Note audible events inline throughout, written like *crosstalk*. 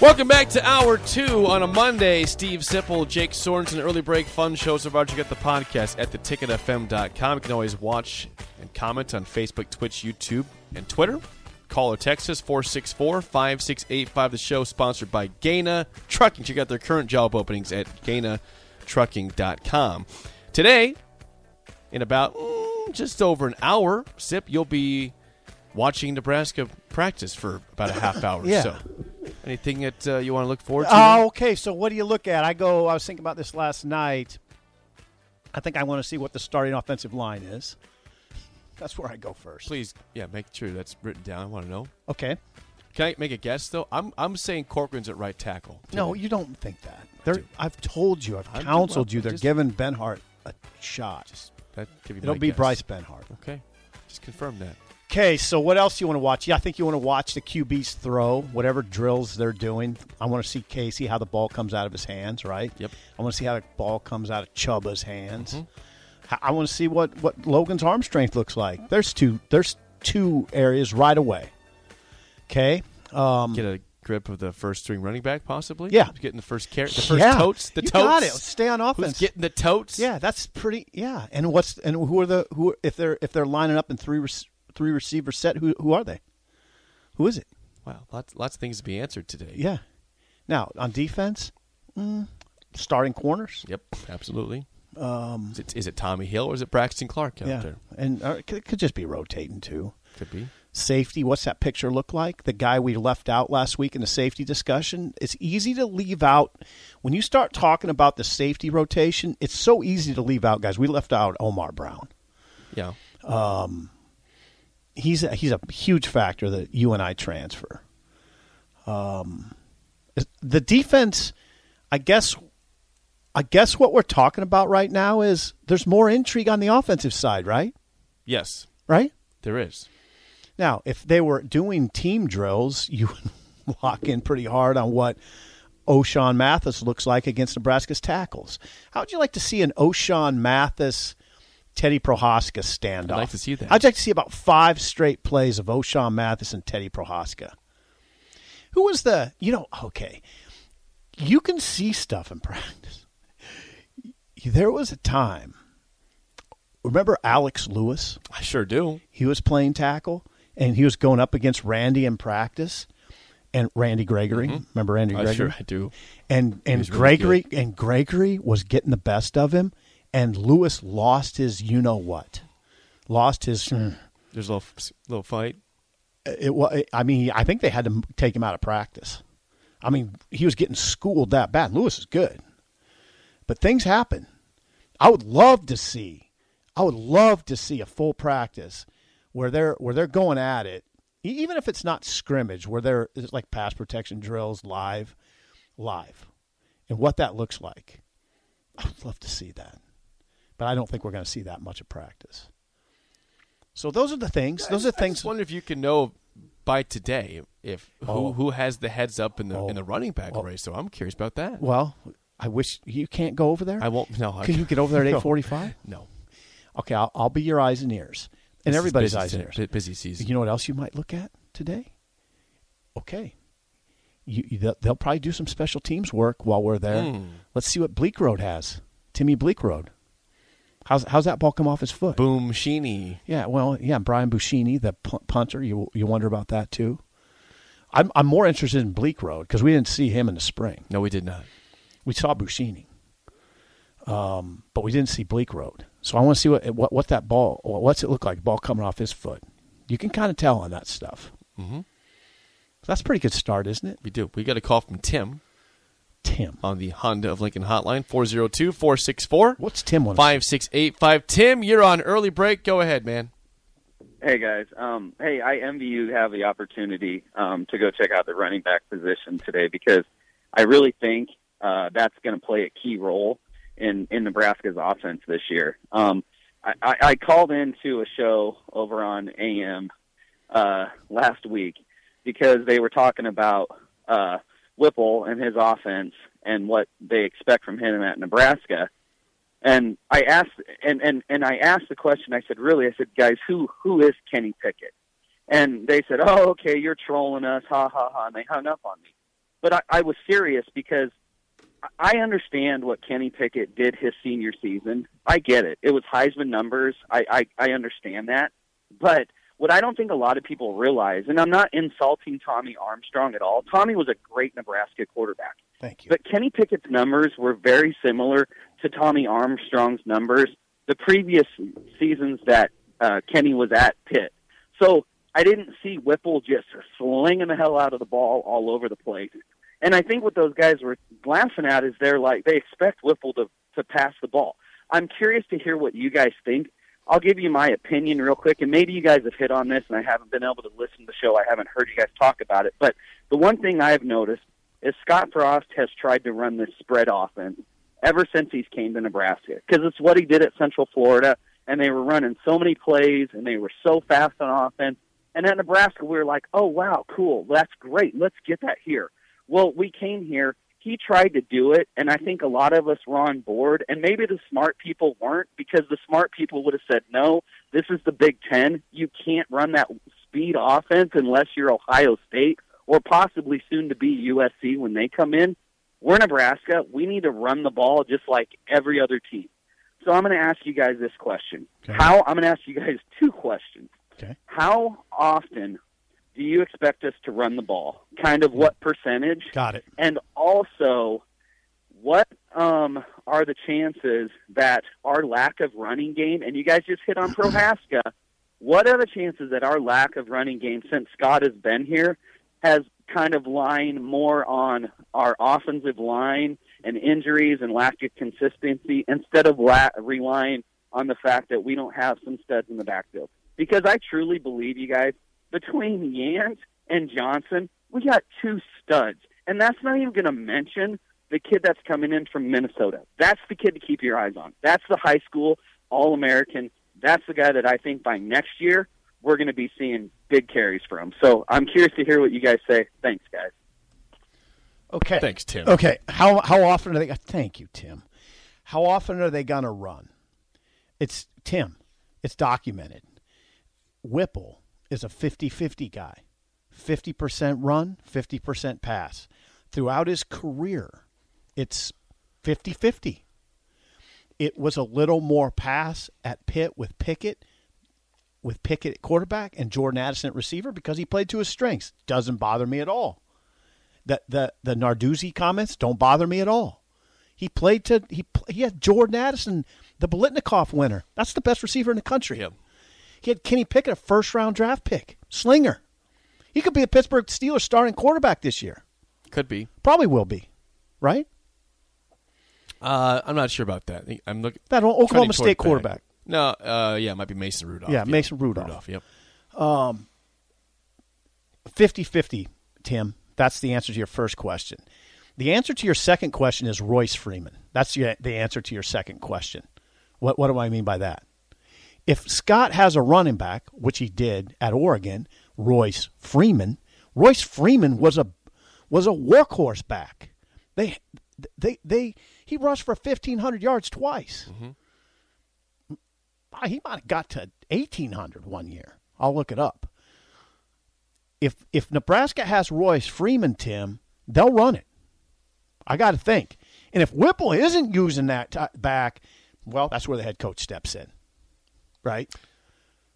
Welcome back to hour two on a Monday. Steve Sipple, Jake Sorensen, early break fun show. So you get the podcast at theticketfm.com. You can always watch and comment on Facebook, Twitch, YouTube, and Twitter. Call or text us 464 5685. The show sponsored by Gana Trucking. Check out their current job openings at ganatrucking.com. Today, in about mm, just over an hour, Sip, you'll be watching Nebraska practice for about a half hour. Yeah. So, anything that uh, you want to look forward to? Oh, okay. So what do you look at? I go. I was thinking about this last night. I think I want to see what the starting offensive line is. That's where I go first. Please, yeah, make sure that's written down. I want to know. Okay. Can I make a guess though? I'm I'm saying Corcoran's at right tackle. No, you don't think that. They're, do. I've told you. I've I'm- counseled well, you. They're just- giving Benhart a shot. Just that give you It'll my be guess. Bryce Benhart. Okay, just confirm that. Okay, so what else do you want to watch? Yeah, I think you want to watch the QBs throw, whatever drills they're doing. I want to see Casey how the ball comes out of his hands, right? Yep. I want to see how the ball comes out of Chubba's hands. Mm-hmm. I want to see what, what Logan's arm strength looks like. There's two. There's two areas right away. Okay. Um, Get a grip of the first string running back, possibly. Yeah. Getting the first carry, the first yeah. totes, the you totes. got it. Stay on Who's offense. getting the totes? Yeah, that's pretty. Yeah, and what's and who are the who if they're if they're lining up in three three receiver set? Who who are they? Who is it? Wow, lots lots of things to be answered today. Yeah. Now on defense, mm, starting corners. Yep, absolutely. Um, is it, is it Tommy Hill or is it Braxton Clark out yeah, there? and uh, it could, just be rotating too. Could be. Safety. What's that picture look like? The guy we left out last week in the safety discussion. It's easy to leave out when you start talking about the safety rotation. It's so easy to leave out guys. We left out Omar Brown. Yeah. He's a, he's a huge factor that you and I transfer. Um, the defense, I guess, I guess what we're talking about right now is there's more intrigue on the offensive side, right? Yes, Right there is. now, if they were doing team drills, *laughs* you would lock in pretty hard on what Ochaun Mathis looks like against Nebraska's tackles. How would you like to see an Ochaun Mathis? Teddy Prochazka standoff. I'd like to see that. I'd like to see about five straight plays of Ochaun Mathis and Teddy Prochazka. Who was the, you know, okay, you can see stuff in practice. *laughs* There was a time, remember Alex Lewis? I sure do. He was playing tackle and he was going up against Randy in practice and Randy Gregory. Mm-hmm. Remember Randy Gregory? I Gregory? sure I do. and and was really Gregory and Gregory was getting the best of him, and Lewis lost his you know what, lost his. mm, There's a little little fight. It was. I mean, I think they had to take him out of practice. I mean, he was getting schooled that bad. Lewis is good, but things happen. I would love to see. I would love to see a full practice where they're where they're going at it, even if it's not scrimmage, where they're it's like pass protection drills live, live, and what that looks like. I would love to see that, but I don't think we're going to see that much of practice. So those are the things. Those are I things. just wonder if you can know by today if who Oh. who has the heads up in the in Oh. the running back Oh. race. So I'm curious about that. Well, I wish you can't go over there. I won't. No, I Can you get over there at *laughs* eight forty-five? No, Okay, I'll, I'll be your eyes and ears, and This everybody's busy eyes and ears. Busy season. You know what else you might look at today? Okay, You, you, they'll, they'll probably do some special teams work while we're there. Hmm. Let's see what Bleekrode has. Timmy Bleekrode. How's how's that ball come off his foot? Boom Sheeny. Yeah, well, yeah, Brian Buschini, the pu- punter. You you wonder about that too. I'm I'm more interested in Bleekrode because we didn't see him in the spring. No, we did not. We saw Buschini, um, but we didn't see Bleekrode. So I want to see what what what that ball. What's it look like? Ball coming off his foot. You can kind of tell on that stuff. Mm-hmm. So that's a pretty good start, isn't it, We do. We got a call from Tim Tim? on the Honda of Lincoln hotline 402 464 What's Tim want? 5685. Tim, you're on early break. Go ahead, man. Hey guys, um, hey, I envy you to have the opportunity um, to go check out the running back position today because I really think uh, that's going to play a key role in in Nebraska's offense this year. Um, I, I, I called into a show over on AM uh, last week because they were talking about uh, Whipple and his offense and what they expect from him at Nebraska. And I asked, and, and, and I asked the question. I said, "Really?" I said, "Guys, who who is Kenny Pickett?" And they said, "Oh, okay, you're trolling us, ha ha ha." And they hung up on me. But I, I was serious because I understand what Kenny Pickett did his senior season. I get it. It was Heisman numbers. I, I, I understand that. But what I don't think a lot of people realize, and I'm not insulting Tommy Armstrong at all. Tommy was a great Nebraska quarterback. Thank you. But Kenny Pickett's numbers were very similar to Tommy Armstrong's numbers the previous seasons that uh, Kenny was at Pitt. So I didn't see Whipple just slinging the hell out of the ball all over the place. And I think what those guys were laughing at is they're like they expect Whipple to to pass the ball. I'm curious to hear what you guys think. I'll give you my opinion real quick, and maybe you guys have hit on this, and I haven't been able to listen to the show. I haven't heard you guys talk about it. But the one thing I've noticed is Scott Frost has tried to run this spread offense ever since he's came to Nebraska because it's what he did at Central Florida, and they were running so many plays and they were so fast on offense. And at Nebraska, we were like, "Oh wow, cool, that's great. Let's get that here." Well, we came here. He tried to do it, and I mm-hmm. think a lot of us were on board, and maybe the smart people weren't because the smart people would have said, "No, this is the Big Ten. You can't run that speed offense unless you're Ohio State or possibly soon to be USC when they come in." We're Nebraska. We need to run the ball just like every other team. So I'm going to ask you guys this question. Okay. How I'm going to ask you guys two questions. Okay. How often do you expect us to run the ball? Kind of what percentage? Got it. And also, what um, are the chances that our lack of running game, and you guys just hit on Prochazka, what are the chances that our lack of running game since Scott has been here has kind of lying more on our offensive line and injuries and lack of consistency instead of la- relying on the fact that we don't have some studs in the backfield? Because I truly believe, you guys, between Yant and Johnson, we got two studs. And that's not even going to mention the kid that's coming in from Minnesota. That's the kid to keep your eyes on. That's the high school All American. That's the guy that I think by next year we're going to be seeing big carries from. So I'm curious to hear what you guys say. Thanks, guys. Okay. Thanks, Tim. Okay. How how often are they? Thank you, Tim. How often are they going to run? It's Tim. It's documented. Whipple is a 50-50 guy. 50% run, 50% pass. Throughout his career, it's 50-50. It was a little more pass at Pitt with Pickett, with Pickett at quarterback and Jordan Addison at receiver because he played to his strengths. Doesn't bother me at all. The the the Narduzzi comments don't bother me at all. He played to he he had Jordan Addison, the Biletnikoff winner. That's the best receiver in the country. Yep. He had Kenny Pickett, a first round draft pick, slinger. He could be a Pittsburgh Steelers starting quarterback this year. Could be. Probably will be, right? Uh, I'm not sure about that. I'm looking. That Oklahoma State back. quarterback. No, uh, yeah, it might be Mason Rudolph. Yeah, Mason Rudolph. Yep. 50-50, Tim. That's the answer to your first question. The answer to your second question is Royce Freeman. That's the answer to your second question. What what do I mean by that? If Scott has a running back, which he did at Oregon, Royce Freeman, Royce Freeman was a was a workhorse back. They they they he rushed for 1500 yards twice. Ah, He might have got to 1800 one year. I'll look it up. If if Nebraska has Royce Freeman, Tim, they'll run it. I got to think. And if Whipple isn't using that t- back, well, that's where the head coach steps in, right?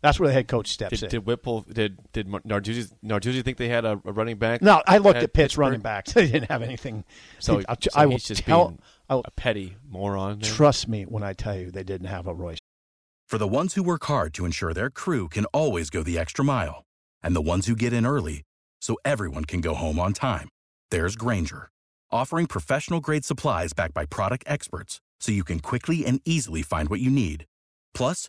That's where the head coach steps Did, in. did Whipple did did Narduzzi Narduzzi think they had a, a running back? no, I looked at at Pitt's running backs. *laughs* They didn't have anything. So, I'll, so I will he's just tell. being I will, a petty moron. there? trust me when I tell you they didn't have a Royce. For the ones who work hard to ensure their crew can always go the extra mile, and the ones who get in early so everyone can go home on time, there's Grainger, offering professional grade supplies backed by product experts so you can quickly and easily find what you need. Plus,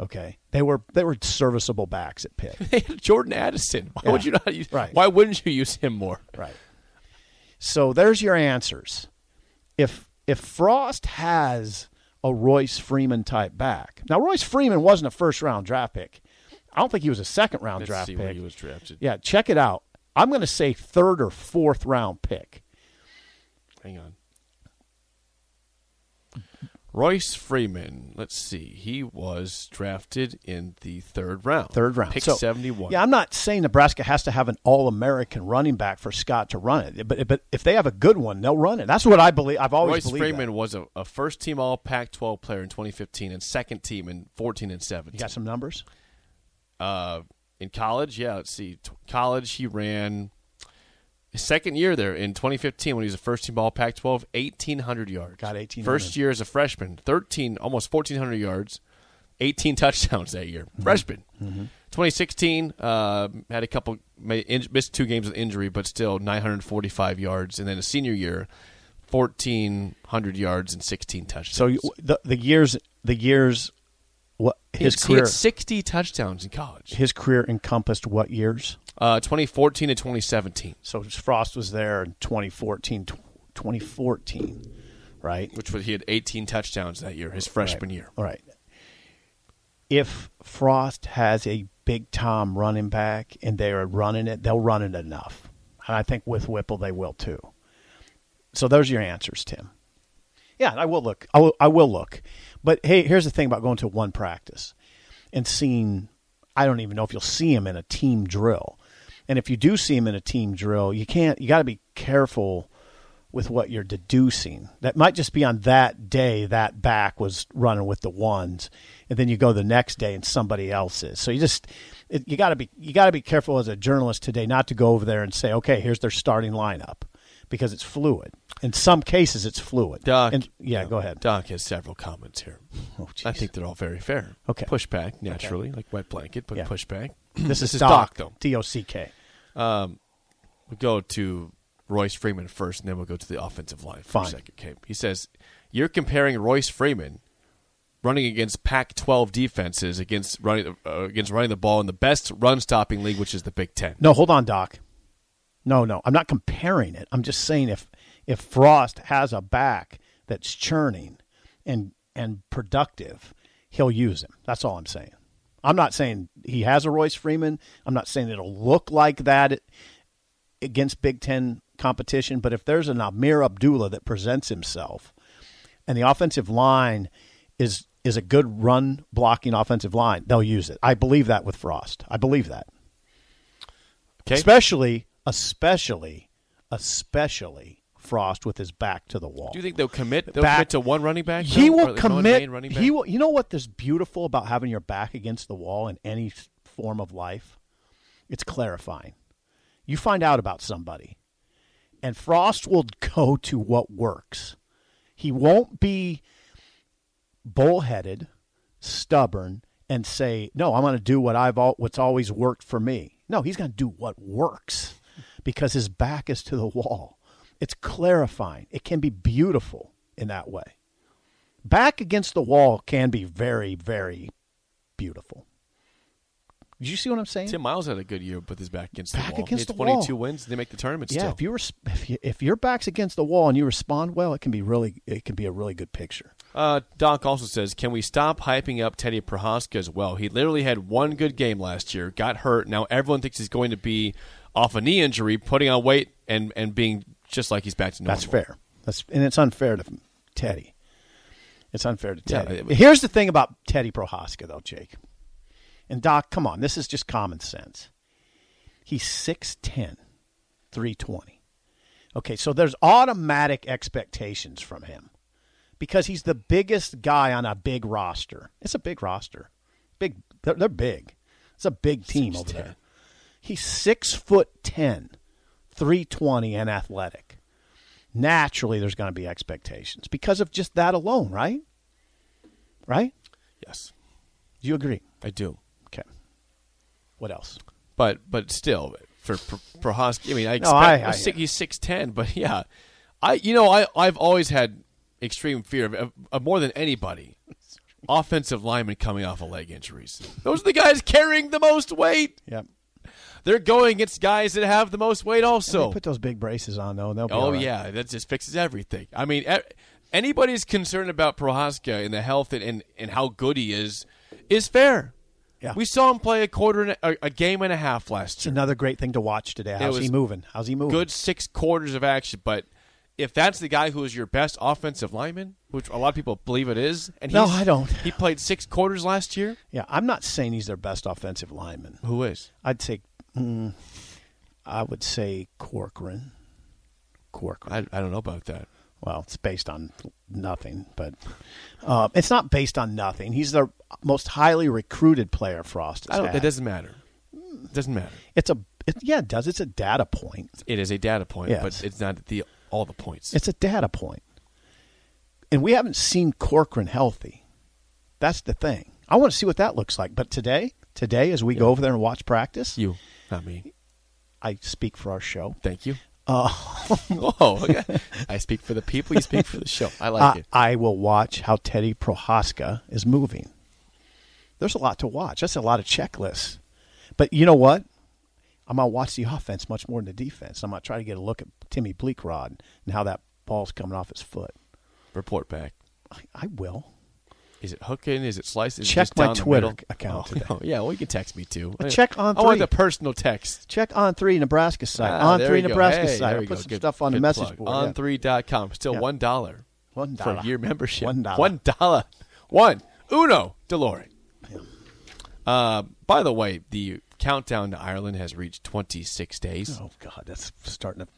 Okay, they were they were serviceable backs at Pitt. *laughs* They had Jordan Addison. Why Yeah. would you not use? Right. Why wouldn't you use him more? Right. So there's your answers. If if Frost has a Royce Freeman type back, now Royce Freeman wasn't a first round draft pick. I don't think he was a second round Let's draft see pick. where he was drafted. Yeah, check it out. I'm going to say third or fourth round pick. Hang on. Royce Freeman. Let's see. He was drafted in the third round. Third round. Pick So, 71. Yeah, I'm not saying Nebraska has to have an All American running back for Scott to run it, but but if they have a good one, they'll run it. That's what I believe. I've always Royce. Freeman that. was a, a first team All Pac 12 player in 2015 and second team in 14 and 17. You got some numbers? uh, in college, yeah, let's see. College, he ran his second year there in 2015 when he was a first team All Pac 12, 1,800 yards. Got 1,800. First year as a freshman, 13, almost 1,400 yards, 18 *laughs* touchdowns that year. Mm-hmm. Freshman. 2016, uh, had a couple, missed two games with injury, but still 945 yards. And then a senior year, 1,400 yards and 16 touchdowns. So the the years the years what He his he career had 60 touchdowns in college. his career encompassed what years? Uh, 2014 to 2017. So Frost was there in 2014, 2014, right? which was he had 18 touchdowns that year, his freshman Right. year. All right. If Frost has a big Tom running back and they're running it, they'll run it enough. And I think with Whipple they will too. So those are your answers, Tim. Yeah, I will look. I will, I will look. But hey, here's the thing about going to one practice and seeing. I don't even know if you'll see him in a team drill. And if you do see him in a team drill, you can't. You got to be careful with what you're deducing. That might just be on that day that back was running with the ones, and then you go the next day and somebody else is. So you just it, you got to be you got to be careful as a journalist today not to go over there and say, okay, here's their starting lineup, because it's fluid. In some cases, it's fluid. Doc, And- yeah, go ahead. Doc has several comments here. Oh, I think they're all very fair. Okay. Pushback, naturally, like wet blanket, but Yeah. pushback. this, this is is Doc, Doc, though. D O C K. Um, we go to Royce Freeman first, and then we'll go to the offensive line for Fine. a second. Okay. He says, You're comparing Royce Freeman running against Pac 12 defenses against running, uh, against running the ball in the best run stopping league, which is the Big Ten. No, hold on, Doc. No, no, I'm not comparing it. I'm just saying if if Frost has a back that's churning and and productive, he'll use him. That's all I'm saying. I'm not saying he has a Royce Freeman. I'm not saying it'll look like that against Big Ten competition. But if there's an Ameer Abdullah that presents himself, and the offensive line is is a good run blocking offensive line, they'll use it. I believe that with Frost. I believe that Okay. especially especially especially Frost with his back to the wall. Do you think they'll commit? They'll Back- commit to one running back. he though? will Or the one commit? running He back? will. You know what? what? Is beautiful about having your back against the wall in any form of life. It's clarifying. You find out about somebody, and Frost will go to what works. He won't be bullheaded, stubborn, and say, "No, I'm going to do what I've al- what's always worked for me." No, he's going to do what works because his back is to the wall. It's clarifying. It can be beautiful in that way. Back against the wall can be very, very beautiful. Did you see what I'm saying? Tim Miles had a good year with his back against Back the wall. against he had the 22 wall. wins. They make the tournament yeah, still. if you, res- if you if your back's against the wall and you respond well, it can be really it can be a really good picture. Uh, Doc also says, can we stop hyping up Teddy Prochazka as well? He literally had one good game last year, got hurt. Now everyone thinks he's going to be off a knee injury, putting on weight, and, and being just like he's back to normal. That's fair. That's and it's unfair to Teddy. It's unfair to Yeah, Teddy. Here's the thing about Teddy Prochazka, though, Jake. And Doc, come on, this is just common sense. He's 6'10", 320. Okay, so there's automatic expectations from him because he's the biggest guy on a big roster. It's a big roster. Big, they're, they're big. It's a big team over there. He's six foot ten, 320 and athletic. Naturally, there's going to be expectations because of just that alone, right? Right? Yes, Do you agree? I do. Okay. What else? But but still, for Pro- Prochazka, I mean, I No, expect I- well, I- six, he's six ten, but yeah, I you know I I've always had extreme fear of, of, of more than anybody. *laughs* Offensive linemen coming off of leg injuries. Those are the guys carrying the most weight. Yep. They're going against guys that have the most weight also. Put those big braces on though, they'll be Oh right. yeah, that just fixes everything. I mean, anybody's concerned about Prochazka and the health and, and, and how good he is is fair. Yeah. We saw him play a quarter, and a, a game and a half last It's another great thing to watch today. How's he moving? How's he moving? Good six quarters of action, but if that's the guy who is your best offensive lineman, which a lot of people believe it is, and No, I don't. He played six quarters last year. Yeah, I'm not saying he's their best offensive lineman. Who is? I'd say, mm, I would say Corcoran. Corcoran. I, I don't know about that. well, it's based on nothing, but uh, it's not based on nothing. He's the most highly recruited player Frost has I don't. had. That doesn't matter. It Doesn't matter. It's a it, yeah, it does. It's a data point. It is a data point, Yes. but it's not the all the points. It's a data point. And we haven't seen Corcoran healthy. That's the thing. I want to see what that looks like. But today, today, as we go over there and watch practice, you, not me. I speak for our show. Thank you. Uh, *laughs* Oh, okay. I speak for the people. You speak for the show. I like I, it. I will watch how Teddy Prochazka is moving. There's a lot to watch. That's a lot of checklists. But you know what? I'm going to watch the *laughs* offense much more than the defense. I'm going to try to get a look at Timmy Bleekrode and how that ball's coming off his foot. Report back. I, I will. Is it hooking? Is it slicing? Is it Check just my Twitter account Oh, *laughs* no. Yeah, well, you can text me too. Check on I want the personal text. Check on three Nebraska site. Ah, on three. Nebraska Hey, site. We put go. some Good- stuff on the message plug. board. yeah. On3.com. Still Yeah. one dollar One for dollar. year membership. One dollar. One dollar. *laughs* One. Uno. Delore. Uh, by the way, the countdown to Ireland has reached 26 days. Oh God, that's starting to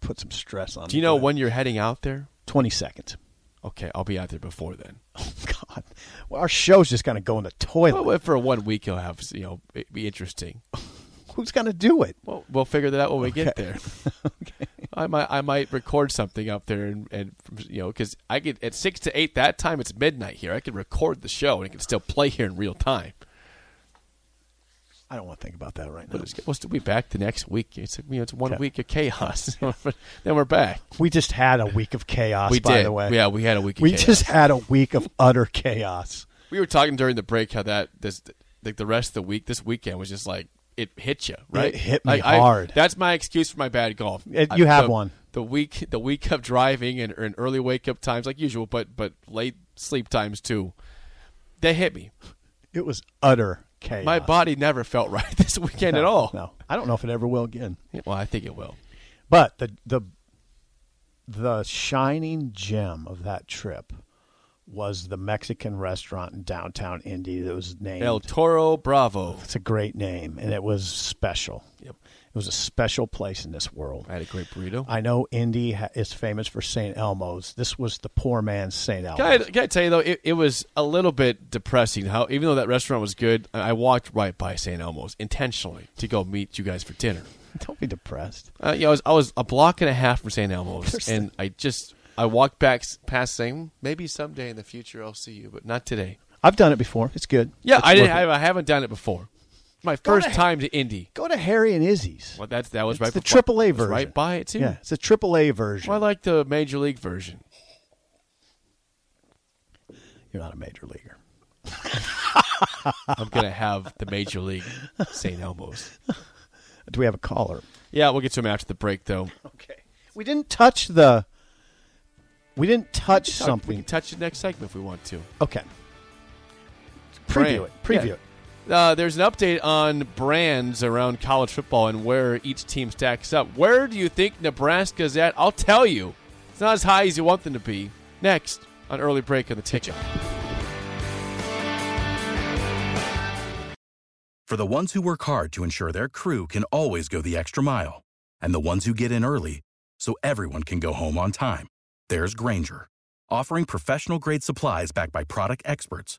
put some stress on. Do you know when you're heading out there? Twenty seconds. Okay, I'll be out there before then. *laughs* Oh God, well, our show's just going to go in the toilet. Well, for one week, he'll have you know it be interesting. *laughs* Who's going to do it? Well, we'll figure that out when we get there. *laughs* Okay. I might I might record something up there and, and you know because I get at six to eight that time it's midnight here. I can record the show and it can still play here in real time. I don't want to think about that right now. We'll still be back the next week. It's you know it's one week of chaos. *laughs* then we're back. We just had a week of chaos. we by did. the way, Yeah, we had a week. Of we chaos. just had a week of utter chaos. we were talking during the break how that this like the rest of the week this weekend was just like it hit you right. It hit me Like, I- hard. that's my excuse for my bad golf. It- I- you have the- one. The week the week of driving and, and early wake up times like usual, but but late sleep times too. They hit me. It was utter chaos. My body never felt *laughs* right this weekend no, at all. No, I don't know if it ever will again. Well, I think it will. But the the the shining gem of that trip was the Mexican restaurant in downtown Indy that was named. El Toro Bravo. it's a great name, and it was special. Yep. It was a special place in this world. I had a great burrito. I know Indy ha- is famous for St. Elmo's. This was the poor man's St. Elmo's. Can I, can I tell you though, it, it was a little bit depressing. How even though that restaurant was good, I walked right by St. Elmo's intentionally to go meet you guys for dinner. *laughs* Don't be depressed. Uh, know, I was I was a block and a half from St. Elmo's, There's and I just I walked back past saying maybe someday in the future I'll see you, but not today. I've done it before. It's good. Yeah, It's I didn't. I, I haven't done it before. My Go first to- time to Indy. Go to Harry and Izzy's. Well, that's that was It's right. the before- AAA version. right by it too. Yeah, it's a AAA version. Well, I like the major league version. You're not a major leaguer. I'm gonna have the major league St. Elmo's. Do we have a caller? Yeah, we'll get to him after the break though. Okay. We didn't touch the. We didn't touch Talk- We something. can touch the next segment if we want to. okay. Preview Brand. it. Preview Yeah. it. Uh, there's an update on brands around college football and where each team stacks up. Where do you think Nebraska's at? I'll tell you. It's not as high as you want them to be. Next on early break on the ticket. For the ones who work hard to ensure their crew can always go the extra mile, and the ones who get in early so everyone can go home on time, there's Grainger, offering professional grade supplies backed by product experts